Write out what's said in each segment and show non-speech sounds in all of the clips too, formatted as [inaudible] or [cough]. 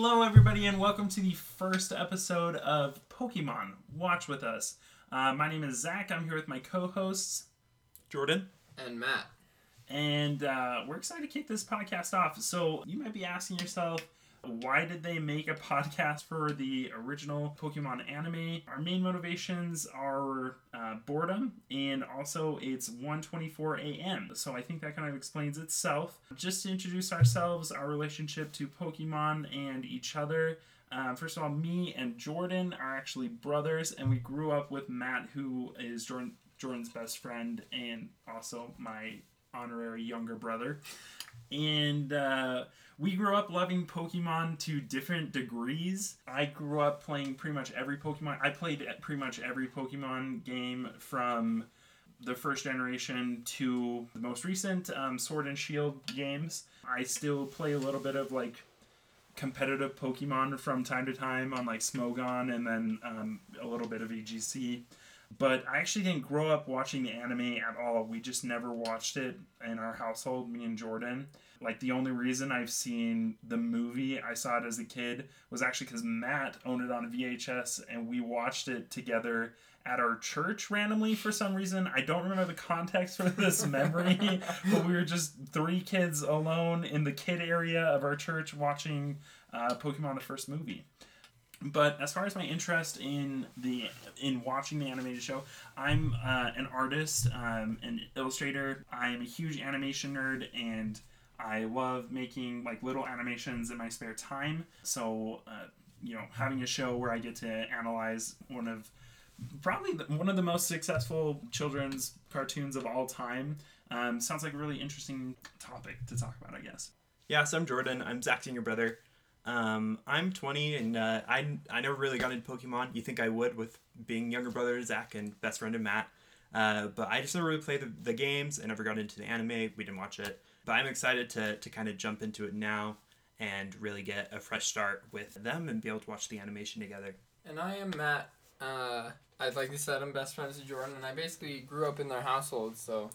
Hello, everybody, and welcome to the first episode of Pokemon Watch with Us. Uh, my name is Zach. I'm here with my co hosts, Jordan. And Matt. and uh, we're excited to kick this podcast off. So, you might be asking yourself, why did they make a podcast for the original Pokemon anime? Our main motivations are uh, boredom and also it's 1:24 a.m. So I think that kind of explains itself. Just to introduce ourselves, our relationship to Pokemon and each other. Uh, first of all, me and Jordan are actually brothers, and we grew up with Matt, who is Jordan, Jordan's best friend and also my honorary younger brother. And uh, we grew up loving Pokemon to different degrees. I grew up playing pretty much every Pokemon. I played pretty much every Pokemon game from the first generation to the most recent um, Sword and Shield games. I still play a little bit of like competitive Pokemon from time to time on like Smogon and then um, a little bit of VGC. But I actually didn't grow up watching the anime at all. We just never watched it in our household, me and Jordan. Like the only reason I've seen the movie, I saw it as a kid, was actually because Matt owned it on VHS and we watched it together at our church randomly for some reason. I don't remember the context for this memory, [laughs] but we were just three kids alone in the kid area of our church watching uh, Pokemon the first movie. But as far as my interest in the in watching the animated show, I'm uh, an artist, um, an illustrator. I am a huge animation nerd, and I love making like little animations in my spare time. So, uh, you know, having a show where I get to analyze one of probably the, one of the most successful children's cartoons of all time um, sounds like a really interesting topic to talk about. I guess. Yeah, so I'm Jordan. I'm Zach's younger brother. Um, I'm 20, and uh, I, I never really got into Pokemon. You think I would with being younger brother to Zach and best friend of Matt. Uh, but I just never really played the, the games and never got into the anime. We didn't watch it. But I'm excited to, to kind of jump into it now and really get a fresh start with them and be able to watch the animation together. And I am Matt. Uh, I'd like to said I'm best friends with Jordan, and I basically grew up in their household, so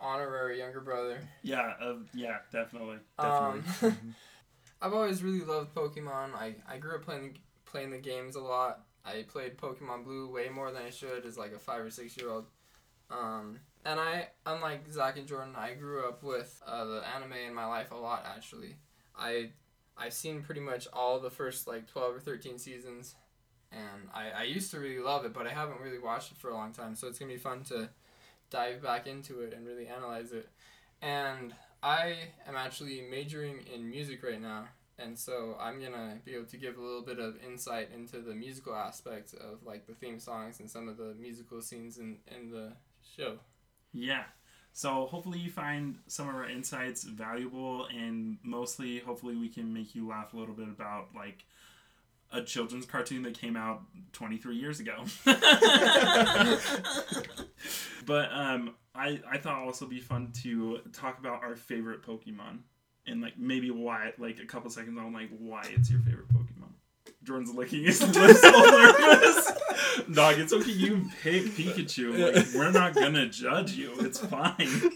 honorary younger brother. Yeah. Uh, yeah. Definitely. Um, Definitely. [laughs] I've always really loved Pokemon. I, I grew up playing playing the games a lot. I played Pokemon Blue way more than I should as like a five or six year old. Um, and I, unlike Zach and Jordan, I grew up with uh, the anime in my life a lot. Actually, I I've seen pretty much all the first like twelve or thirteen seasons, and I, I used to really love it, but I haven't really watched it for a long time. So it's gonna be fun to dive back into it and really analyze it. And I am actually majoring in music right now, and so I'm gonna be able to give a little bit of insight into the musical aspects of like the theme songs and some of the musical scenes in, in the show. Yeah. So hopefully you find some of our insights valuable and mostly hopefully we can make you laugh a little bit about like a children's cartoon that came out 23 years ago. [laughs] [laughs] but um I I thought also be fun to talk about our favorite Pokemon and like maybe why like a couple seconds on like why it's your favorite Pokemon. Jordan's licking his [laughs] lips all nervous. [laughs] Dog, it's okay. You pick Pikachu. Like, [laughs] we're not gonna judge you. It's fine.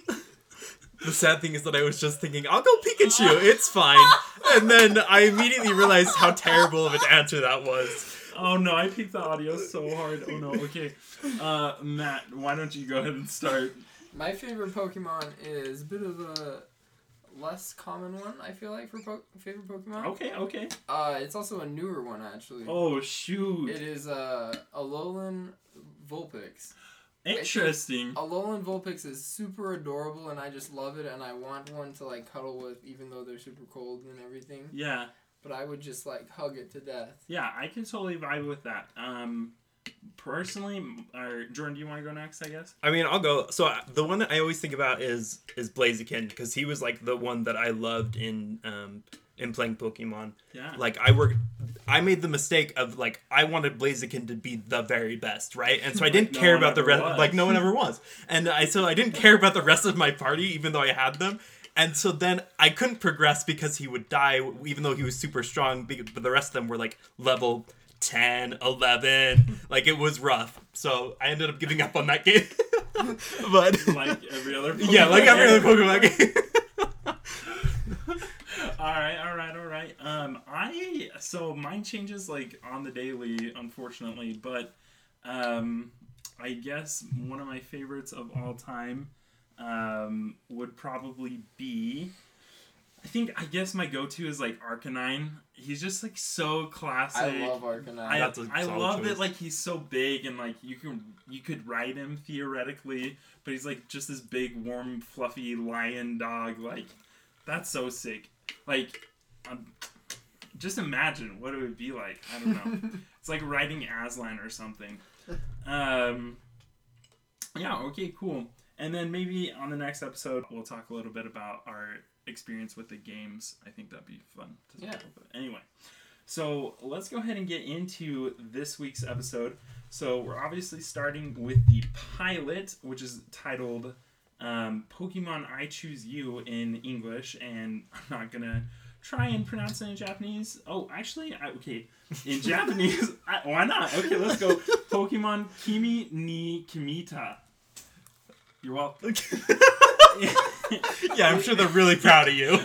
The sad thing is that I was just thinking, I'll go Pikachu, it's fine. And then I immediately realized how terrible of an answer that was. Oh no, I picked the audio so hard. Oh no. Okay, uh, Matt, why don't you go ahead and start? My favorite Pokemon is a bit of a less common one. I feel like for po- favorite Pokemon. Okay, okay. Uh, it's also a newer one actually. Oh shoot. It is uh, Alolan Vulpix. Interesting. Alolan Vulpix is super adorable, and I just love it, and I want one to like cuddle with, even though they're super cold and everything. Yeah, But I would just like hug it to death. yeah. I can totally vibe with that. Um, personally, or Jordan, do you want to go next? I guess. I mean, I'll go. So uh, the one that I always think about is is Blaziken because he was like the one that I loved in um in playing Pokemon. Yeah. Like I worked, I made the mistake of like I wanted Blaziken to be the very best, right? And so I [laughs] didn't no care one about the rest. Like no one ever was, and I so I didn't care about the rest of my party, even though I had them. And so then I couldn't progress because he would die, even though he was super strong. But the rest of them were like level 10, 11. Like it was rough. So I ended up giving up on that game. [laughs] but [laughs] like every other. [laughs] yeah, like every other Pokemon. Pokemon game. all right, all right, all right. Um, I I so mine changes like on the daily, unfortunately, but um, I guess one of my favorites of all time um, would probably be. I think I guess my go-to is like Arcanine. He's just like so classic. I love Arcanine. I, That's a I solid love choice. that like he's so big and like you can you could ride him theoretically, but he's like just this big warm fluffy lion dog like that's so sick. Like um, just imagine what it would be like. I don't know. [laughs] it's like riding Aslan or something. Um yeah, okay, cool. And then maybe on the next episode we'll talk a little bit about our experience with the games. I think that'd be fun to Yeah. about. Anyway. So let's go ahead and get into this week's episode. So we're obviously starting with the pilot, which is titled um, "Pokemon I Choose You" in English, and [laughs] I'm not gonna try and pronounce it in Japanese. Oh, actually, I, okay, in [laughs] Japanese, I, why not? Okay, let's go. [laughs] Pokemon Kimi ni Kimita. You're welcome. Yeah, I'm sure they're really proud of you.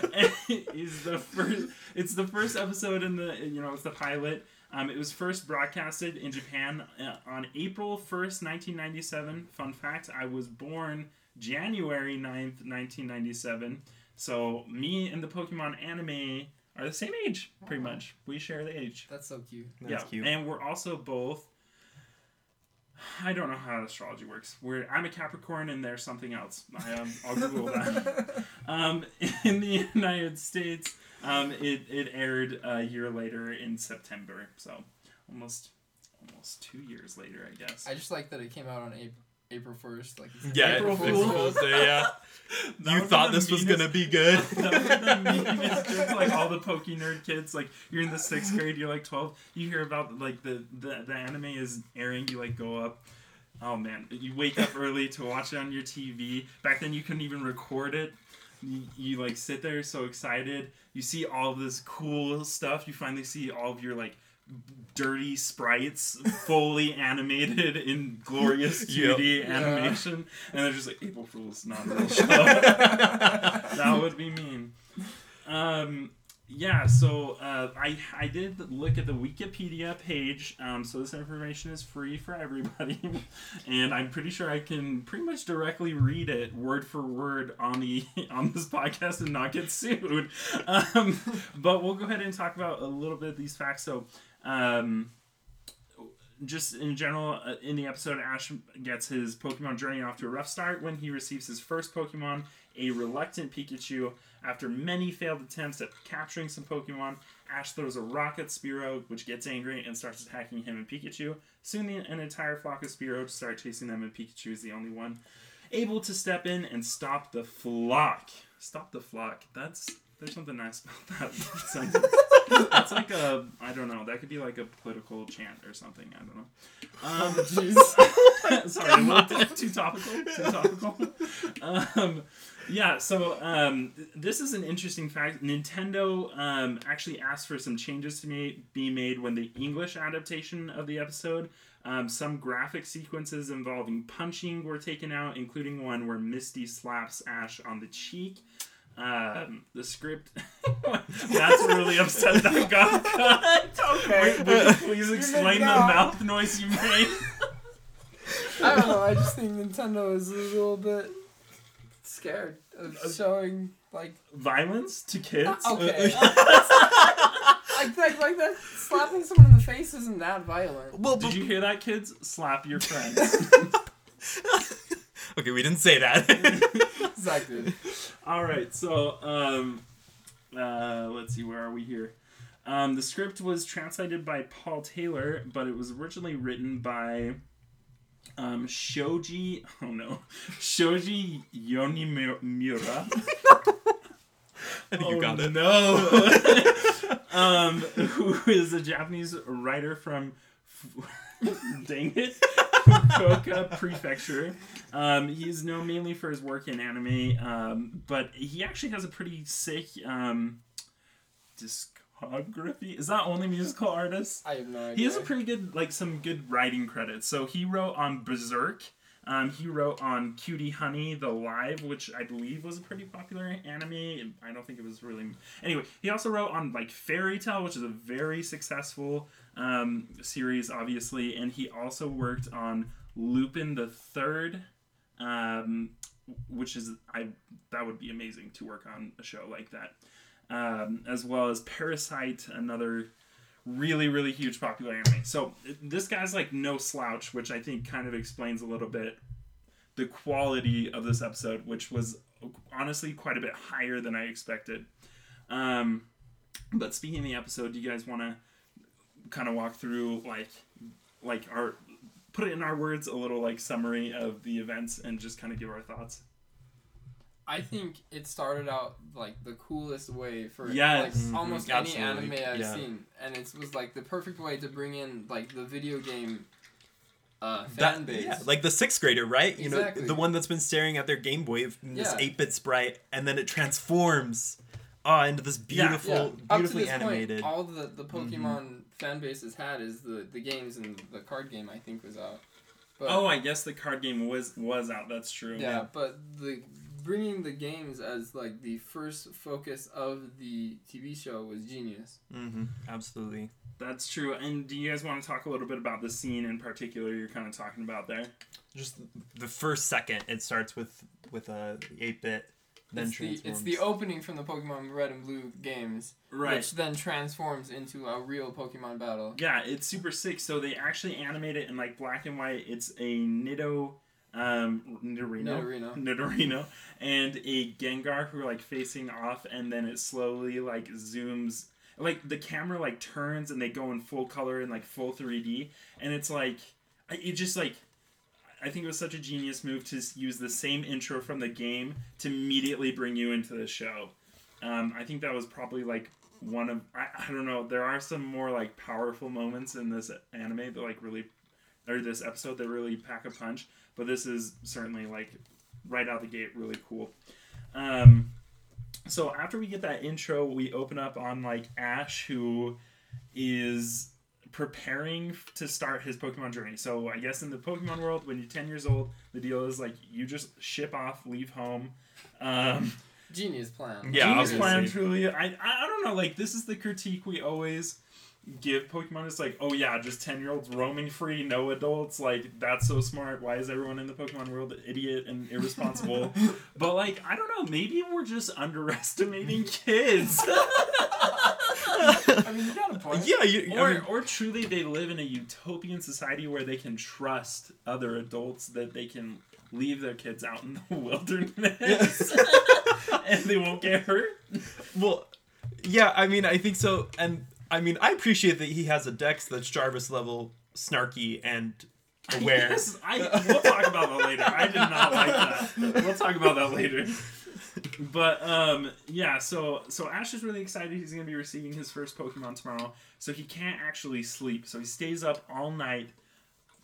[laughs] is the first. It's the first episode in the. You know, it's the pilot. Um, it was first broadcasted in Japan uh, on April first, nineteen ninety seven. Fun fact: I was born January 9th, nineteen ninety seven. So me and the Pokemon anime are the same age, pretty much. We share the age. That's so cute. That's yeah, cute. and we're also both. I don't know how astrology works. We're I'm a Capricorn and there's something else. I, um, I'll Google that. [laughs] Um, [laughs] in the United States, um, it, it aired a year later in September, so almost almost two years later, I guess. I just like that it came out on April April first. Like Yeah, April April Fool's. Fool's Day, yeah. You thought be the this was gonna be good. [laughs] that would the meanest joke. Like all the Poke Nerd kids, like you're in the sixth grade, you're like twelve. You hear about like the the, the anime is airing, you like go up. Oh man, you wake up early to watch it on your TV. Back then, you couldn't even record it. You, you like sit there so excited. You see all this cool stuff. You finally see all of your like dirty sprites fully [laughs] animated in glorious Yep. 2D Yeah. animation, and they're just like April Fool's, not a real [laughs] show. that would be mean. Um, yeah, so uh, I I did look at the Wikipedia page. Um, so this information is free for everybody, [laughs] and I'm pretty sure I can pretty much directly read it word for word on the on this podcast and not get sued. Um, but we'll go ahead and talk about a little bit of these facts. So. Um, just in general, uh, in the episode, Ash gets his Pokemon journey off to a rough start when he receives his first Pokemon, a reluctant Pikachu. After many failed attempts at capturing some Pokemon, Ash throws a rock at Spearow, which gets angry and starts attacking him and Pikachu. Soon, the, an entire flock of Spearow start chasing them, and Pikachu is the only one able to step in and stop the flock. Stop the flock. That's there's something nice about that [laughs] sentence. That's like a I don't know. That could be like a political chant or something. I don't know. Um, [laughs] Jeez. [laughs] sorry, a little bit too topical. Too topical. Um, yeah. So um, this is an interesting fact. Nintendo um, actually asked for some changes to ma- be made when the English adaptation of the episode. Um, some graphic sequences involving punching were taken out, including one where Misty slaps Ash on the cheek. Um, the script. [laughs] That's really upset that got [laughs] cut. Okay. Wait, you please explain the mouth noise you made? I don't know. I just think Nintendo is a little bit scared of showing like Violence to kids? okay. [laughs] like like like that slapping someone in the face isn't that violent. well, Did you hear that, kids? Slap your friends. Okay, we didn't say that. [laughs] Exactly. All right, so um, uh, let's see, where are we here? Um, the script was translated by Paul Taylor, but it was originally written by um, Shoji. Oh no, Shoji Yonemura. [laughs] I think you got it. No. [laughs] um, who is a Japanese writer from. Dang it. Fukuoka Prefecture. Um, he's known mainly for his work in anime, um, but he actually has a pretty sick um, discography. Is that only musical artists? I have no idea. He has a pretty good, like, some good writing credits. So he wrote on Berserk, Um, he wrote on Cutie Honey the Live, which I believe was a pretty popular anime. I don't think it was really. Anyway, he also wrote on like Fairy Tail, which is a very successful um, series, obviously, and he also worked on Lupin the Third, um, which is I that would be amazing to work on a show like that, um, as well as Parasyte, another really really huge popular anime. So this guy's like no slouch, which I think kind of explains a little bit the quality of this episode, which was honestly quite a bit higher than I expected. Um, but speaking of the episode, do you guys want to kind of walk through like like our put it in our words a little like summary of the events and just kind of give our thoughts? I think it started out like the coolest way for Yes. like almost Mhm. any Absolutely. anime I've Yeah. seen, and it was like the perfect way to bring in like the video game uh, fan That, base. yeah, like the sixth grader, right? You Exactly. know, the one that's been staring at their Game Boy in this Yeah. eight bit sprite, and then it transforms, ah, into this Yeah, beautiful, yeah. Up to beautifully this animated. point, all the the Pokemon fan base has had is the the games and the card game. I think was out. But, Oh, I guess the card game was was out. That's true. yeah, but the bringing the games as like the first focus of the TV show was genius. hmm absolutely. That's true. And do you guys want to talk a little bit about the scene in particular you're kind of talking about there? Just the first second, it starts with with a eight bit, then it's the, it's the opening from the Pokemon Red and Blue games, Right. which then transforms into a real Pokemon battle. Yeah, it's super sick. So they actually animate it in like black and white. It's a Nido, um, Nidorino, Nidorino. [laughs] Nidorino, and a Gengar who are like facing off, and then it slowly like zooms. Like the camera like turns and they go in full color and like full 3D, and it's like it just like I think it was such a genius move to use the same intro from the game to immediately bring you into the show. Um, I think that was probably like one of I, I don't know. There are some more like powerful moments in this anime that like really, or this episode that really pack a punch. But this is certainly like right out the gate really cool. Um, so after we get that intro, we open up on like Ash who is preparing to start his Pokemon journey. So I guess in the Pokemon world, when you're 10 years old, the deal is like you just ship off, leave home. Um, Genius plan. Yeah, Genius obviously. plan, truly. I, I I don't know. Like this is the critique we always give Pokemon. It's like, oh yeah, just ten year olds roaming free, no adults. Like that's so smart. Why is everyone in the Pokemon world an idiot and irresponsible? [laughs] but like, I don't know. Maybe we're just underestimating kids. [laughs] I mean, you got a point. yeah, you, or, I mean, or truly they live in a utopian society where they can trust other adults that they can leave their kids out in the [laughs] wilderness and they won't get hurt. well, yeah, I mean, I think so, and I mean, I appreciate that he has a Dex that's Jarvis level, snarky and [laughs] aware. Yes, I, we'll talk about that later. I did not like that. We'll talk about that later. But um, yeah, so so Ash is really excited. He's gonna be receiving his first Pokemon tomorrow. So he can't actually sleep. So he stays up all night,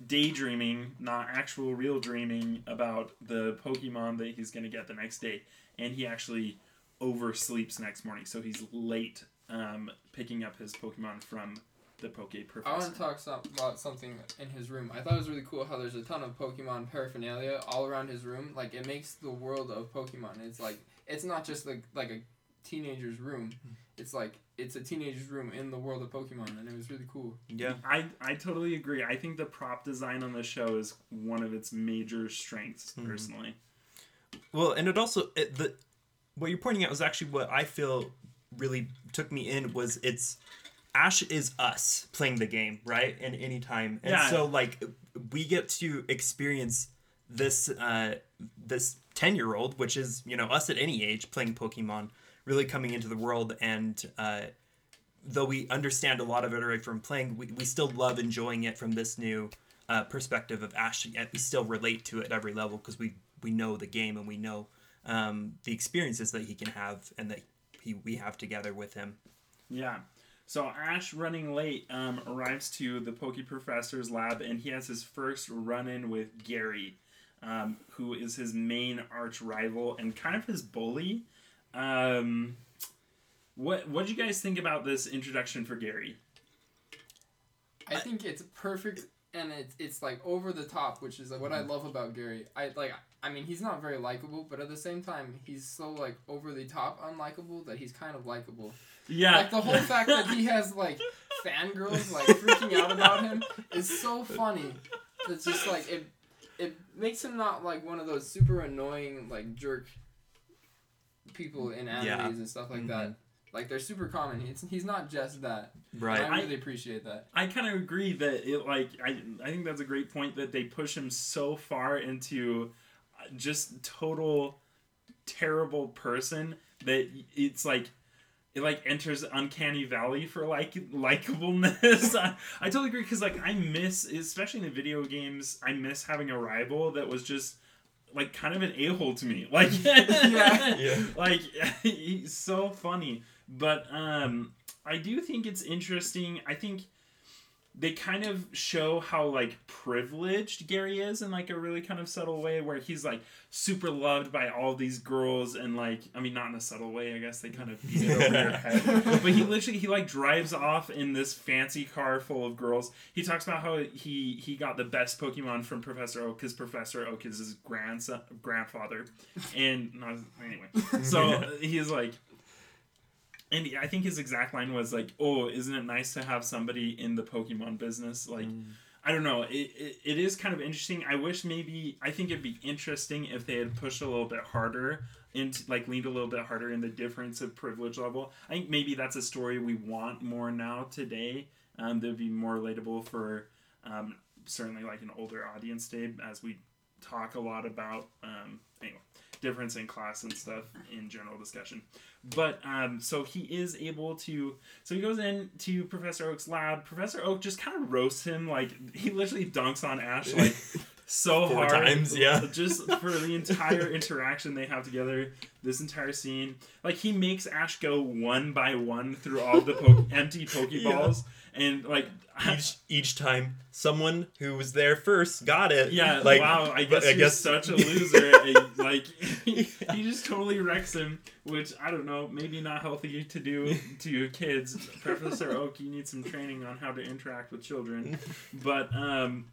daydreaming, not actual real dreaming about the Pokemon that he's gonna get the next day. And he actually oversleeps next morning. So he's late um, picking up his Pokemon from the Poke Professor. I want to talk some, about something in his room. I thought it was really cool how there's a ton of Pokemon paraphernalia all around his room. Like it makes the world of Pokemon. It's like it's not just like like a teenager's room. It's like it's a teenager's room in the world of Pokemon, and it was really cool. yeah, I, I totally agree. I think the prop design on the show is one of its major strengths, Mhm. personally. Well, and it also it, the what you're pointing out is actually what I feel really took me in was it's Ash is us playing the game, right? And time. And Yeah. so like we get to experience this uh this 10-year-old, which is, you know, us at any age playing Pokemon, really coming into the world and uh though we understand a lot of it already from playing, we, we still love enjoying it from this new uh, perspective of Ash. Yet we still relate to it at every level because we we know the game and we know um, the experiences that he can have and that he we have together with him. Yeah. So Ash, running late, um, arrives to the Poke Professor's lab, and he has his first run-in with Gary, um, who is his main arch rival and kind of his bully. Um, what What do you guys think about this introduction for Gary? I think it's perfect and it's it's like over the top, which is like what I Mm-hmm. love about Gary. I like I mean he's not very likable, but at the same time he's so like over the top unlikable that he's kind of likable. Yeah. Like the whole fact that he has like [laughs] fangirls like freaking out about him is so funny. It's just like it it makes him not like one of those super annoying like jerk people in animes Yeah. and stuff like that. Mm-hmm. Like they're super common. He's he's not just that. Right. I I- really appreciate that. I kind of agree that it like I I think that's a great point that they push him so far into just total terrible person that it's like it like enters uncanny valley for like likableness. [laughs] I, I totally agree because like I miss especially in the video games I miss having a rival that was just like kind of an a hole to me [laughs] like [laughs] Yeah. Yeah. like he's so funny but um i do think it's interesting i think they kind of show how like privileged gary is in like a really kind of subtle way where he's like super loved by all these girls and like i mean not in a subtle way i guess they kind of beat it over your [laughs] head. But he literally he like drives off in this fancy car full of girls. He talks about how he he got the best pokemon from professor oak because professor oak is his grandson grandfather. And not anyway. So [laughs] he's like and I think his exact line was like, "Oh, isn't it nice to have somebody in the Pokemon business?" Like, I don't know. It, it, it is kind of interesting. I wish maybe I think it'd be interesting if they had pushed a little bit harder into like leaned a little bit harder in the difference of privilege level. I think maybe that's a story we want more now today. Um, that'd be more relatable for um, certainly like an older audience today, as we talk a lot about um, anyway difference in class and stuff in general discussion. But um, so he is able to. So he goes in to Professor Oak's lab. Professor Oak just kind of roasts him. Like he literally dunks on Ash like [laughs] so Four hard. times, yeah. [laughs] Just for the entire interaction they have together, this entire scene. Like he makes Ash go one by one through all the po- [laughs] empty Pokeballs, and like. each each time someone who was there first got it. Yeah, like wow, I guess you're such a [laughs] loser. and, like, he, [laughs] he just totally wrecks him, which, I don't know, maybe not healthy to do to your kids. Professor [laughs] Oak, you need some training on how to interact with children. But, um,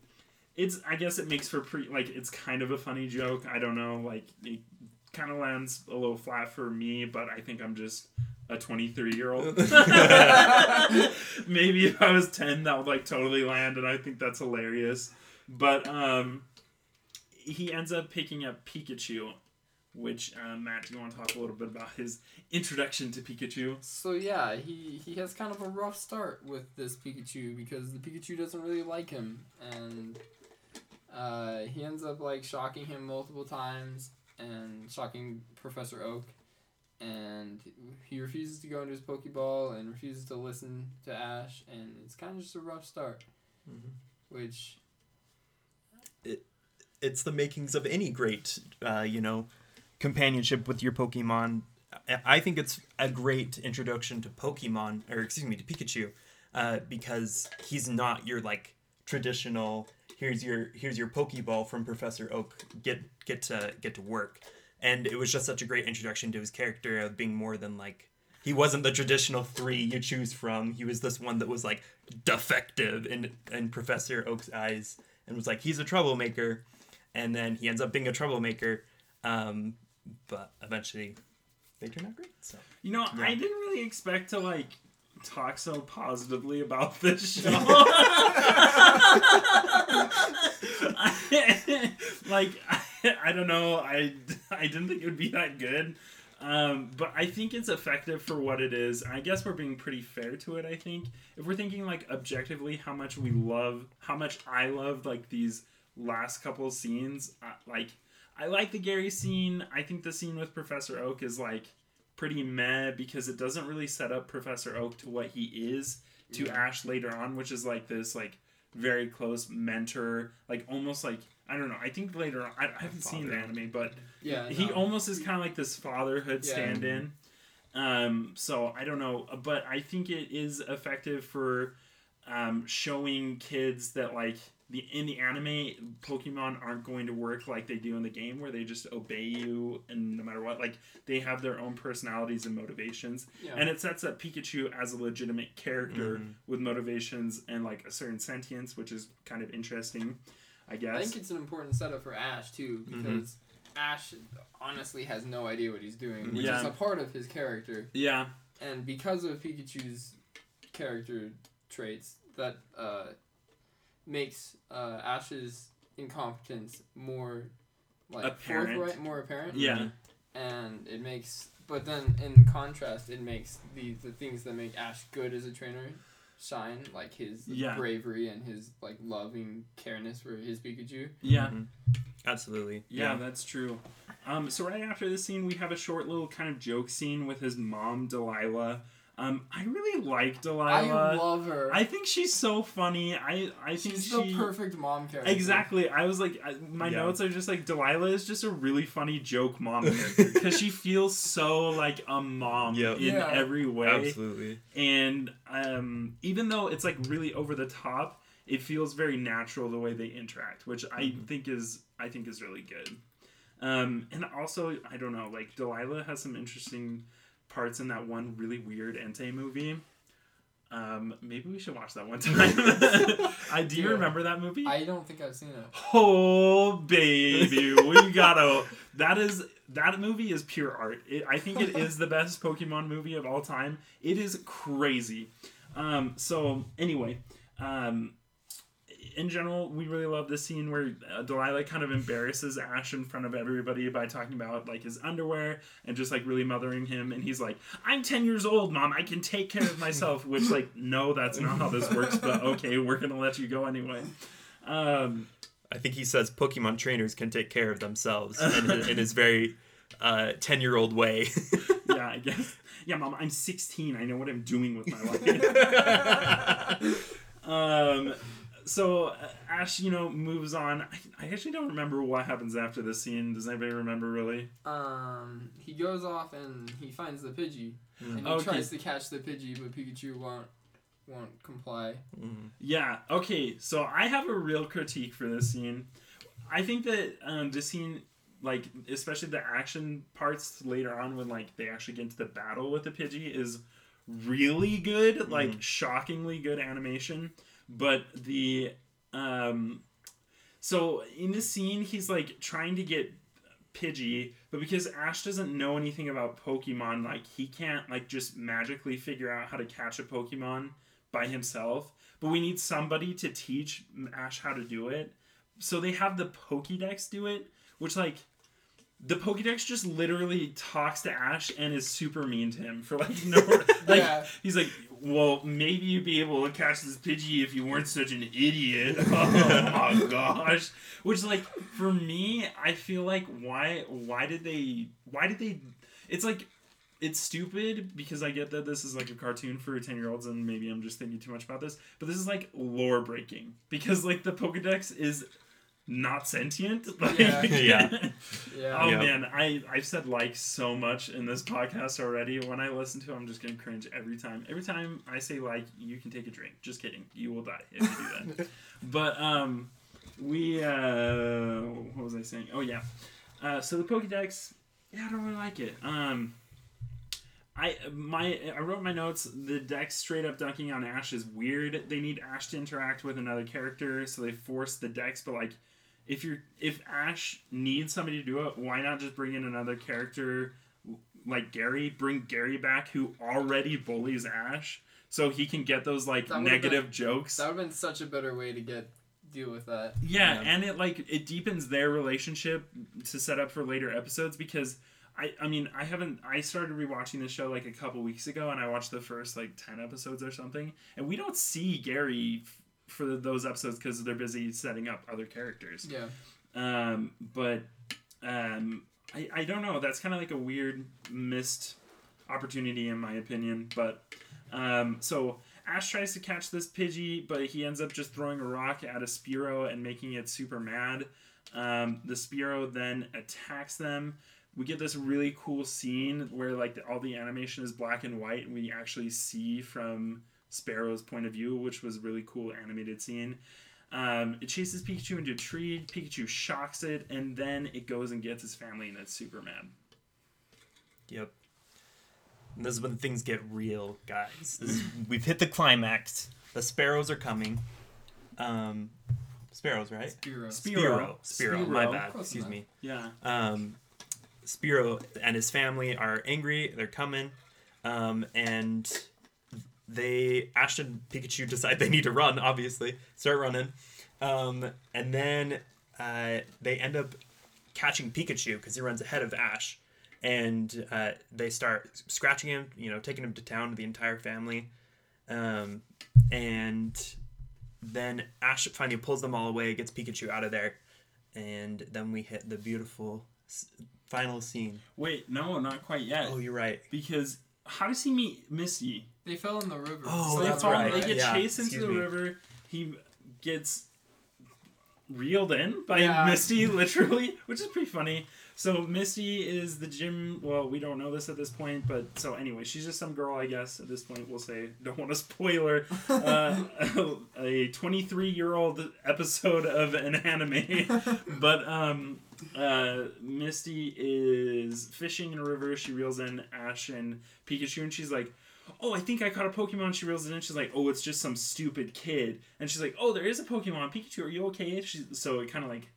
it's, I guess it makes for pre, like, it's kind of a funny joke. I don't know, like, it kind of lands a little flat for me, but I think I'm just a 23 year old. [laughs] [laughs] Maybe if I was 10, that would like totally land, and I think that's hilarious. But um, he ends up picking up Pikachu, which uh, Matt, do you want to talk a little bit about his introduction to Pikachu? So yeah, he he has kind of a rough start with this Pikachu because the Pikachu doesn't really like him, and uh, he ends up like shocking him multiple times and shocking Professor Oak, and he refuses to go into his Pokeball and refuses to listen to Ash, and it's kind of just a rough start, Mhm. which it's the makings of any great, uh, you know, companionship with your Pokemon. I- I think it's a great introduction to Pokemon, or excuse me, to Pikachu, uh, because he's not your like traditional. Here's your here's your Pokeball from Professor Oak. Get get to get to work, and it was just such a great introduction to his character of being more than like. He wasn't the traditional three you choose from. He was this one that was like defective in in Professor Oak's eyes, and was like he's a troublemaker and then he ends up being a troublemaker. Um, but eventually, they turn out great. So You know, Yeah. I didn't really expect to like talk so positively about this [laughs] show. [laughs] [laughs] I- like I, [laughs] I don't know, I [laughs] I didn't think it would be that good. Um, but I think it's effective for what it is. I guess we're being pretty fair to it. I think if we're thinking like objectively, how much we love, how much I loved like these last couple scenes. Uh, like I like the Gary scene. I think the scene with Professor Oak is like pretty meh because it doesn't really set up Professor Oak to what he is to Yeah. Ash later on, which is like this like very close mentor, like almost like I don't know. I think later on, I, I haven't seen the anime, but yeah, he no. almost is kind of like this fatherhood Yeah. stand-in. Um, so I don't know, but I think it is effective for um, showing kids that like the in the anime Pokemon aren't going to work like they do in the game where they just obey you and no matter what like they have their own personalities and motivations Yeah. and it sets up Pikachu as a legitimate character Mhm. with motivations and like a certain sentience which is kind of interesting I guess. I think it's an important setup for Ash too Mm-hmm. because Ash honestly has no idea what he's doing, which Yeah. is a part of his character. yeah And because of Pikachu's character traits, that uh, makes uh, Ash's incompetence more like Apparent. forthright, more apparent. yeah And it makes, but then in contrast, it makes the the things that make Ash good as a trainer shine, like his Yeah. bravery and his like loving careness for his Pikachu. yeah Mhm. Absolutely. Yeah, that's true. Um, so right after this scene, we have a short little kind of joke scene with his mom, Delilah. Um, I really like Delilah. I love her. I think she's so funny. I I think She's she the perfect mom character. exactly. I was like, I, my Yeah. notes are just like Delilah is just a really funny joke mom [laughs] character because she feels so like a mom Yep. in Yeah. every way Absolutely. and um, even though it's like really over the top it feels very natural the way they interact which i Mhm. think is i think is really good um, and also i don't know like delilah has some interesting parts in that one really weird Entei movie um, maybe we should watch that one [laughs] time i do you remember that movie I don't think I've seen it. Oh baby, we gotta. [laughs] That is that movie is pure art. It, I think it is the best Pokemon movie of all time. It is crazy. Um, so anyway, um, in general, we really love this scene where uh, Delilah kind of embarrasses Ash in front of everybody by talking about like his underwear and just like really mothering him. And he's like, "I'm ten years old, mom. I can take care of myself." [laughs] Which like, no, that's not how this works. But okay, we're gonna let you go anyway. Um, I think he says Pokemon trainers can take care of themselves in, his- in his very uh, 10 year old way. [laughs] yeah, I guess. Yeah, mom, I'm 16. I know what I'm doing with my life. [laughs] um, so uh, Ash, you know, moves on. I, I actually don't remember what happens after this scene. Does anybody remember really? Um, he goes off and he finds the Pidgey, and he Okay. tries to catch the Pidgey, but Pikachu won't won't comply. Mhm. Yeah. Okay. So I have a real critique for this scene. I think that um, the scene, like especially the action parts later on, when like they actually get into the battle with the Pidgey, is really good. Like shockingly good animation. But the um, so in this scene, he's like trying to get Pidgey, but because Ash doesn't know anything about Pokemon, like he can't like just magically figure out how to catch a Pokemon by himself. But we need somebody to teach Ash how to do it. So they have the Pokédex do it, which like the Pokédex just literally talks to Ash and is super mean to him for like [laughs] no like Yeah. he's like, well, maybe you'd be able to catch this Pidgey if you weren't such an idiot. [laughs] oh my gosh. Which like for me, I feel like why why did they why did they it's like it's stupid because I get that this is like a cartoon for 10 year olds and maybe I'm just thinking too much about this, but this is like lore breaking because like the Pokedex is not sentient. [laughs] Like, Yeah. [laughs] Yeah. Yeah. [laughs] Oh Yeah. man, I I've said like so much in this podcast already. When I listen to, it, I'm just gonna cringe every time. Every time I say like, you can take a drink. Just kidding. You will die if you do that. but um, we uh, what was I saying? Oh yeah. Uh, so the Pokédex, yeah, I don't really like it. Um, I my I wrote my notes. The deck straight up dunking on Ash is weird. They need Ash to interact with another character, so they force the decks. But like, if you're if Ash needs somebody to do it, why not just bring in another character like Gary? Bring Gary back, who already bullies Ash, so he can get those like That would've negative jokes. That would have been such a better way to get deal with that. Yeah, Yeah. and it like it deepens their relationship to set up for later episodes because I I mean I haven't I started rewatching the show like a couple weeks ago and I watched the first like 10 episodes or something and we don't see Gary f- for those episodes cuz they're busy setting up other characters. Yeah. Um but um I I don't know, that's kind of like a weird missed opportunity in my opinion, but um so Ash tries to catch this Pidgey, but he ends up just throwing a rock at a Spearow and making it super mad. Um, the Spearow then attacks them. We get this really cool scene where like the, all the animation is black and white, and we actually see from Sparrow's point of view, which was a really cool animated scene. Um, it chases Pikachu into a tree. Pikachu shocks it, and then it goes and gets his family, and it's super mad. Yep. And this is when things get real, guys. This is, [laughs] we've hit the climax. The sparrows are coming. Um, sparrows, right? Spearow. Spearow. Spearow. Spearow. My bad. Excuse enough. me. Yeah. um, Spearow and his family are angry. They're coming, um, and they Ash and Pikachu decide they need to run. Obviously, start running, um, and then uh, they end up catching Pikachu because he runs ahead of Ash, and uh, they start scratching him. You know, taking him to town. To the entire family, um, and then Ash finally pulls them all away, gets Pikachu out of there, and then we hit the beautiful final scene. Wait, no, not quite yet. Oh, you're right. Because how does he meet Misty? They fell in the river. Oh, So they that's fall, right. They get Yeah, chased into excuse the me. river. He gets reeled in by Yeah. Misty, [laughs] literally, which is pretty funny. So Misty is the gym. Well, we don't know this at this point, but so anyway, she's just some girl, I guess. At this point, we'll say [laughs] don't want to spoil her. [laughs] Uh, a 23 year old episode of an anime, but um, uh, Misty is fishing in a river. She reels in Ash and Pikachu, and she's like, "Oh, I think I caught a Pokemon." She reels it in. She's like, "Oh, it's just some stupid kid." And she's like, "Oh, there is a Pokemon. Pikachu, are you okay?" She, so it kind of like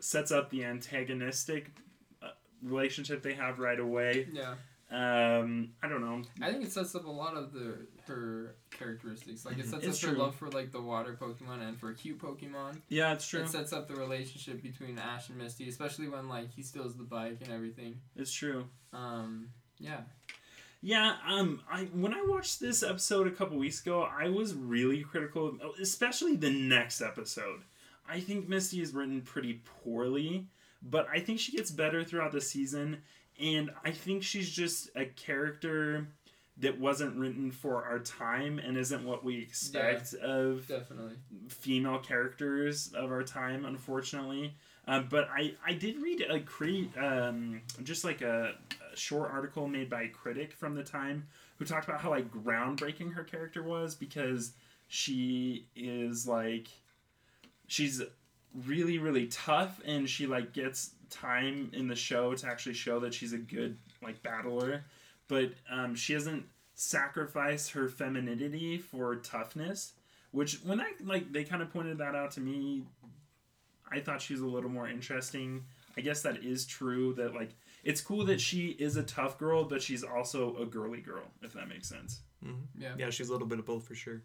sets up the antagonistic uh, relationship they have right away. Yeah. Um, I don't know. I think it sets up a lot of the her characteristics. Like it sets It's up her love for like the water Pokemon and for cute Pokemon. Yeah, it's true. It sets up the relationship between Ash and Misty, especially when like he steals the bike and everything. It's true. Um, yeah. Yeah, um, I when I watched this episode a couple weeks ago, I was really critical, especially the next episode. I think Misty is written pretty poorly, but I think she gets better throughout the season, and I think she's just a character that wasn't written for our time and isn't what we expect of Definitely. female characters of our time, unfortunately. Uh, but I, I did read a crit, um, just like a short article made by a critic from the time who talked about how like groundbreaking her character was because she is like she's really really tough and she like gets time in the show to actually show that she's a good like battler. But um, she doesn't sacrifice her femininity for toughness which when I like they kind of pointed that out to me I thought she was a little more interesting. I guess that is true that like it's cool that she is a tough girl but she's also a girly girl if that makes sense Yeah. Yeah, she's a little bit of both for sure.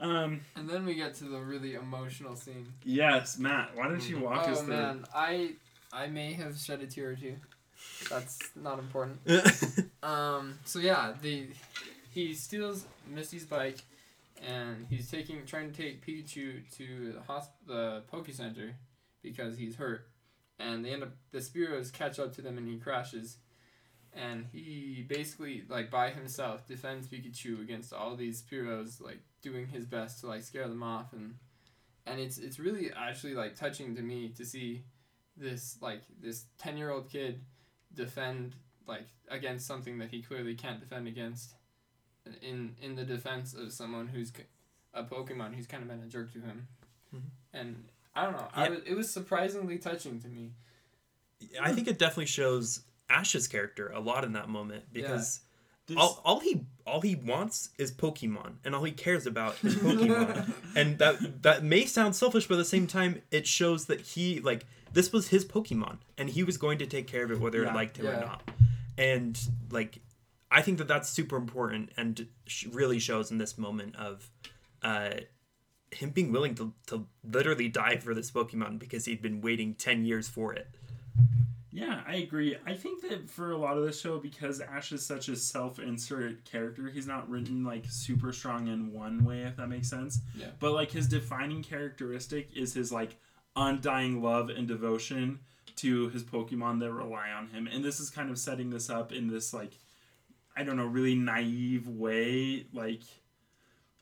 um And then we get to the really emotional scene. yes Matt why don't you walk oh us through man, I I may have shed a tear or two. That's not important. [laughs] Um. So yeah, the he steals Misty's bike, and he's taking trying to take Pikachu to the hosp- the Poke Center because he's hurt, and they end up the Spearows catch up to them and he crashes, and he basically like by himself defends Pikachu against all these Spearows like doing his best to like scare them off. And and it's it's really actually like touching to me to see this like this 10 year old kid defend like against something that he clearly can't defend against in in the defense of someone who's a pokemon who's kind of been a jerk to him. Mhm. and i don't know I was, it was surprisingly touching to me I think it definitely shows Ash's character a lot in that moment because This- all, all he all he wants is Pokemon and all he cares about is [laughs] Pokemon. and that that may sound selfish, but at the same time, it shows that he like this was his Pokemon and he was going to take care of it whether Yeah. it liked him Yeah. or not. And like, I think that that's super important and sh- really shows in this moment of uh, him being willing to, to literally die for this Pokemon because he'd been waiting 10 years for it. Yeah, I agree. I think that for a lot of the show, because Ash is such a self-insert character, he's not written like super strong in one way, if that makes sense. Yeah. But like his defining characteristic is his like undying love and devotion to his Pokemon that rely on him, and this is kind of setting this up in this like, I don't know, really naive way. Like,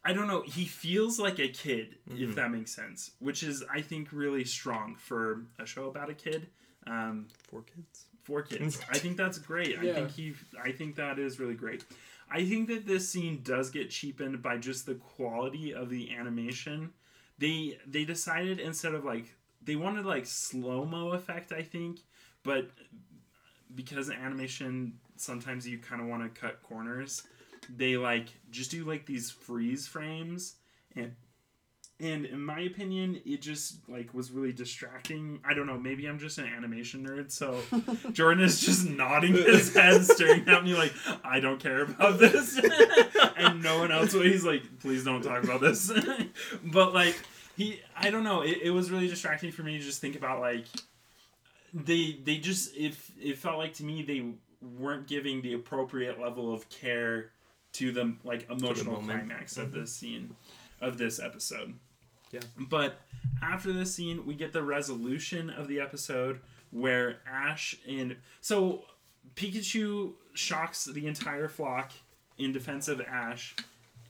I don't know. He feels like a kid, if Mhm. that makes sense, which is I think really strong for a show about a kid. Um, Four kids. four kids. [laughs] I think that's great. I think he. I think that is really great. I think that this scene does get cheapened by just the quality of the animation. They they decided instead of like they wanted like slow mo effect. I think, but because animation sometimes you kind of want to cut corners, they like just do like these freeze frames. And and in my opinion it just like was really distracting. I don't know maybe i'm just an animation nerd so [laughs] jordan is just nodding [laughs] his head staring at me like i don't care about this. [laughs] And no one else he's like please don't talk about this. But like he i don't know it, it was really distracting for me to just think about like they they just it, it felt like to me they weren't giving the appropriate level of care to the like emotional moment. climax of this scene of this episode Yeah. but after this scene we get the resolution of the episode where ash and so pikachu shocks the entire flock in defense of ash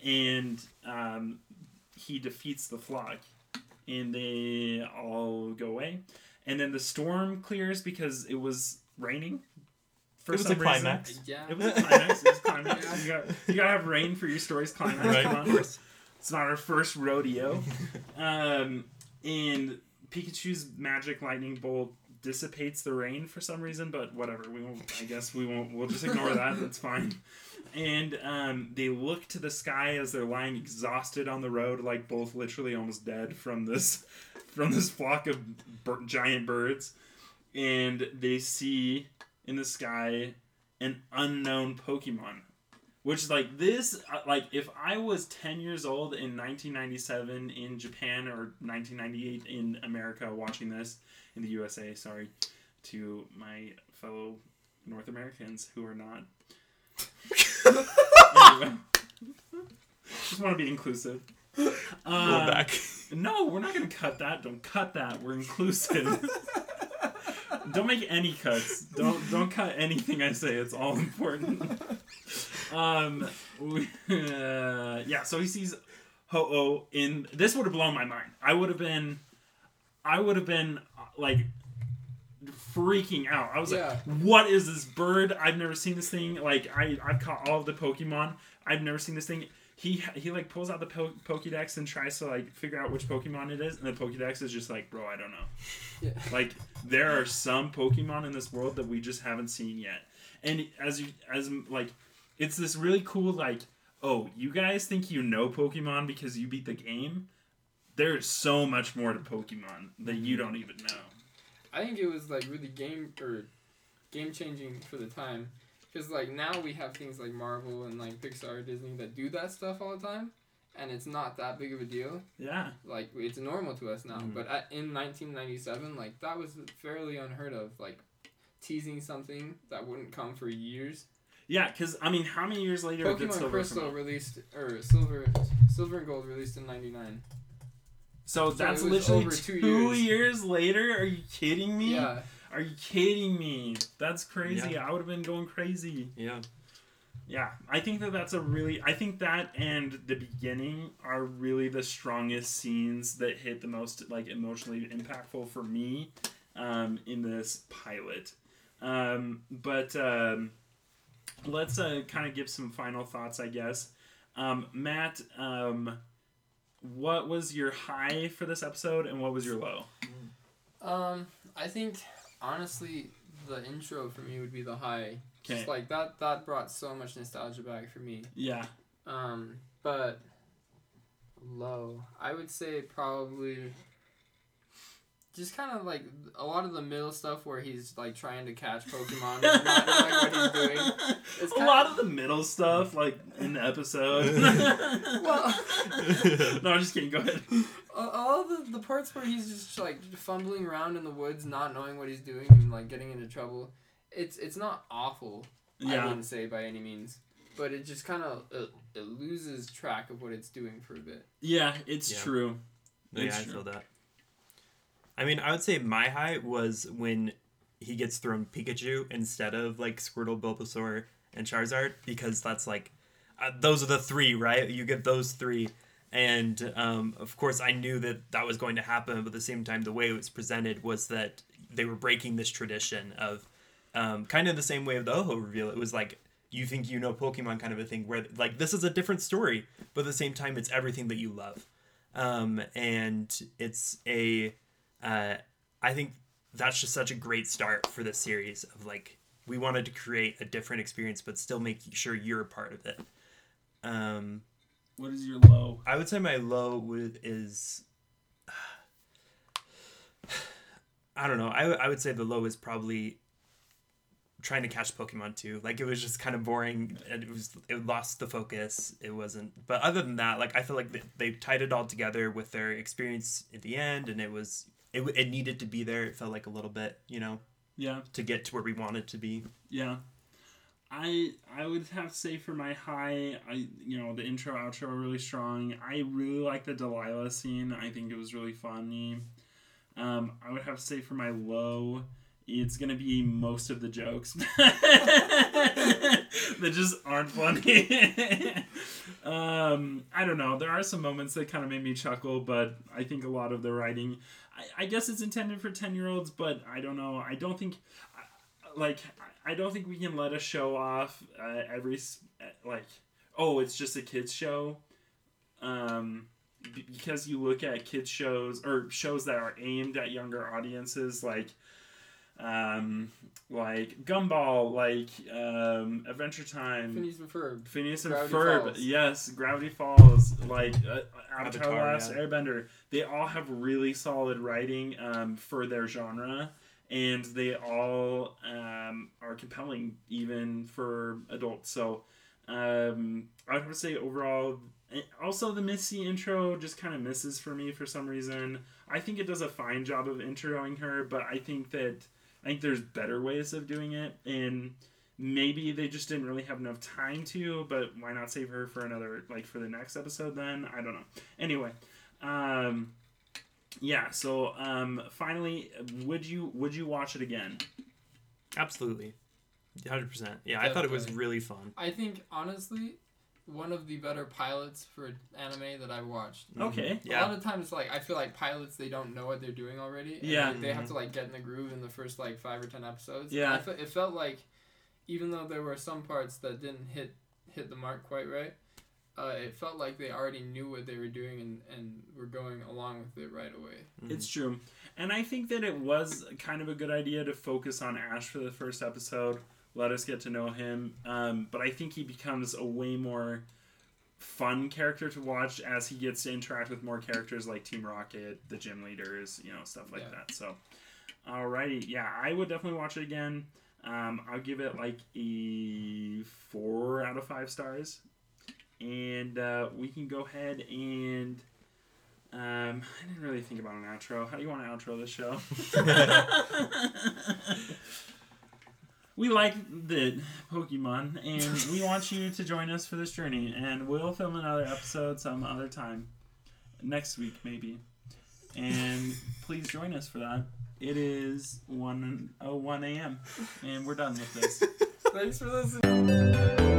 and um, he defeats the flock and they all go away and then the storm clears because it was raining for It was some a reason. climax. Yeah. It was a climax. It was a climax. [laughs] You, got, you gotta have rain for your story's [laughs] climax. Right, Come on. It's not our first rodeo. [laughs] um, and Pikachu's magic lightning bolt dissipates the rain for some reason, but whatever. We won't. I guess we won't. We'll just ignore that. That's fine. And um, they look to the sky as they're lying exhausted on the road, like both literally almost dead from this from this flock of bir- giant birds. And they see in the sky an unknown Pokemon. Which is like this uh, like if i was 10 years old in 1997 in japan or 1998 in america watching this in the usa sorry to my fellow north americans who are not. [laughs] Anyway. Just want to be inclusive. Roll Uh, back. no we're not gonna cut that. Don't cut that. We're inclusive [laughs] don't make any cuts. Don't don't cut anything i say. It's all important. Um we, uh, yeah so he sees ho-oh in this would have blown my mind. I would have been i would have been uh, like freaking out. I was Yeah. like what is this bird? I've never seen this thing. Like i i've caught all of the pokemon. I've never seen this thing he he like pulls out the po- pokédex and tries to like figure out which pokemon it is and the pokédex is just like bro i don't know. [laughs] Yeah. like there are some pokemon in this world that we just haven't seen yet. And as you as like it's this really cool like oh you guys think you know pokemon because you beat the game? There's so much more to pokemon that you don't even know. I think it was like really game or game changing for the time, because like now we have things like Marvel and like Pixar, Disney that do that stuff all the time, and it's not that big of a deal. yeah Like it's normal to us now, Mhm. but at, in 1997, like that was fairly unheard of. Like teasing something that wouldn't come for years. yeah because i mean how many years later did Pokemon Silver Crystal released or Silver, Silver and Gold released in '99. so So that's it literally two, two years. years. later are you kidding me Yeah, are you kidding me that's crazy Yeah. i would have been going crazy Yeah. Yeah, I think that that's a really. I think that and the beginning are really the strongest scenes that hit the most like emotionally impactful for me um, in this pilot. Um, but um, let's uh, kind of give some final thoughts, I guess. Um, Matt, um, what was your high for this episode, and what was your low? Um, I think honestly, the intro for me would be the high. Just like that, that brought so much nostalgia back for me. Yeah, Um, but low, I would say probably just kind of like a lot of the middle stuff where he's like trying to catch Pokemon, and not knowing what he's [laughs] doing. It's a lot of the middle stuff, like in the episode. [laughs] Well, [laughs] no, I'm just kidding. Go ahead. all- all the the parts where he's just like fumbling around in the woods, not knowing what he's doing, and like getting into trouble. It's it's not awful. Yeah. I wouldn't say by any means, but it just kind of it, it loses track of what it's doing for a bit. yeah, it's Yeah. true. No, yeah, It's I true. feel that. I mean, I would say my high was when he gets thrown Pikachu instead of like Squirtle, Bulbasaur, and Charizard because that's like uh, those are the three, right? You get those three, and um, of course I knew that that was going to happen, but at the same time, the way it was presented was that they were breaking this tradition of um, kind of the same way of the Ho-Oh reveal. It was like you think you know Pokemon kind of a thing where like this is a different story, but at the same time it's everything that you love. Um, and it's a uh, I think that's just such a great start for this series of like we wanted to create a different experience but still make sure you're a part of it. Um, What is your low? I would say my low would is [sighs] I don't know. I, I would say the low is probably trying to catch Pokemon too. Like it was just kind of boring and it was it lost the focus. It wasn't. But other than that, like I feel like they, they tied it all together with their experience at the end, and it was it it needed to be there. It felt like a little bit, you know, Yeah, to get to where we wanted to be. yeah. I I would have to say for my high, I you know the intro outro are really strong. I really like the Delilah scene. I think it was really funny. Um, I would have to say for my low, it's gonna be most of the jokes [laughs] that just aren't funny. [laughs] um, I don't know. There are some moments that kind of made me chuckle, but I think a lot of the writing, I, I guess it's intended for ten year olds, but I don't know. I don't think, like, I don't think we can let a show off uh, every like, oh, it's just a kids show. Um, because you look at kids shows or shows that are aimed at younger audiences like um like gumball like um adventure time Phineas and Ferb. Phineas and Gravity Ferb, Falls. yes, Gravity Falls, like uh, Avatar: Avatar, Last yeah. Airbender. They all have really solid writing um, for their genre, and they all um, are compelling even for adults. So um, I would have to say overall. Also, the Misty intro just kind of misses for me for some reason. I think it does a fine job of introing her, but I think that I think there's better ways of doing it, and maybe they just didn't really have enough time to but why not save her for another like for the next episode then i don't know anyway um yeah so um finally would you would you watch it again Absolutely, hundred percent. Yeah, I thought it was really fun. I think honestly, one of the better pilots for anime that I've watched. okay A Yeah. lot of times, like I feel like pilots, they don't know what they're doing already. and, Yeah. like, they have to like get in the groove in the first like five or ten episodes. Yeah. I fe- it felt like, even though there were some parts that didn't hit hit the mark quite right, uh, it felt like they already knew what they were doing and and were going along with it right away. it's true. And i think that it was kind of a good idea to focus on ash for the first episode let us get to know him um, but i think he becomes a way more fun character to watch as he gets to interact with more characters like team rocket the gym leaders you know stuff like Yeah. that so. Alrighty yeah i would definitely watch it again. Um, i'll give it like a four out of five stars. And uh, we can go ahead and um, [laughs] I didn't really think about an outro. How do you want to outro this show? [laughs] we like the Pokemon, and we want you to join us for this journey. And we'll film another episode some other time, next week maybe. And please join us for that. It is one oh one a.m. and we're done with this. [laughs] Thanks for listening.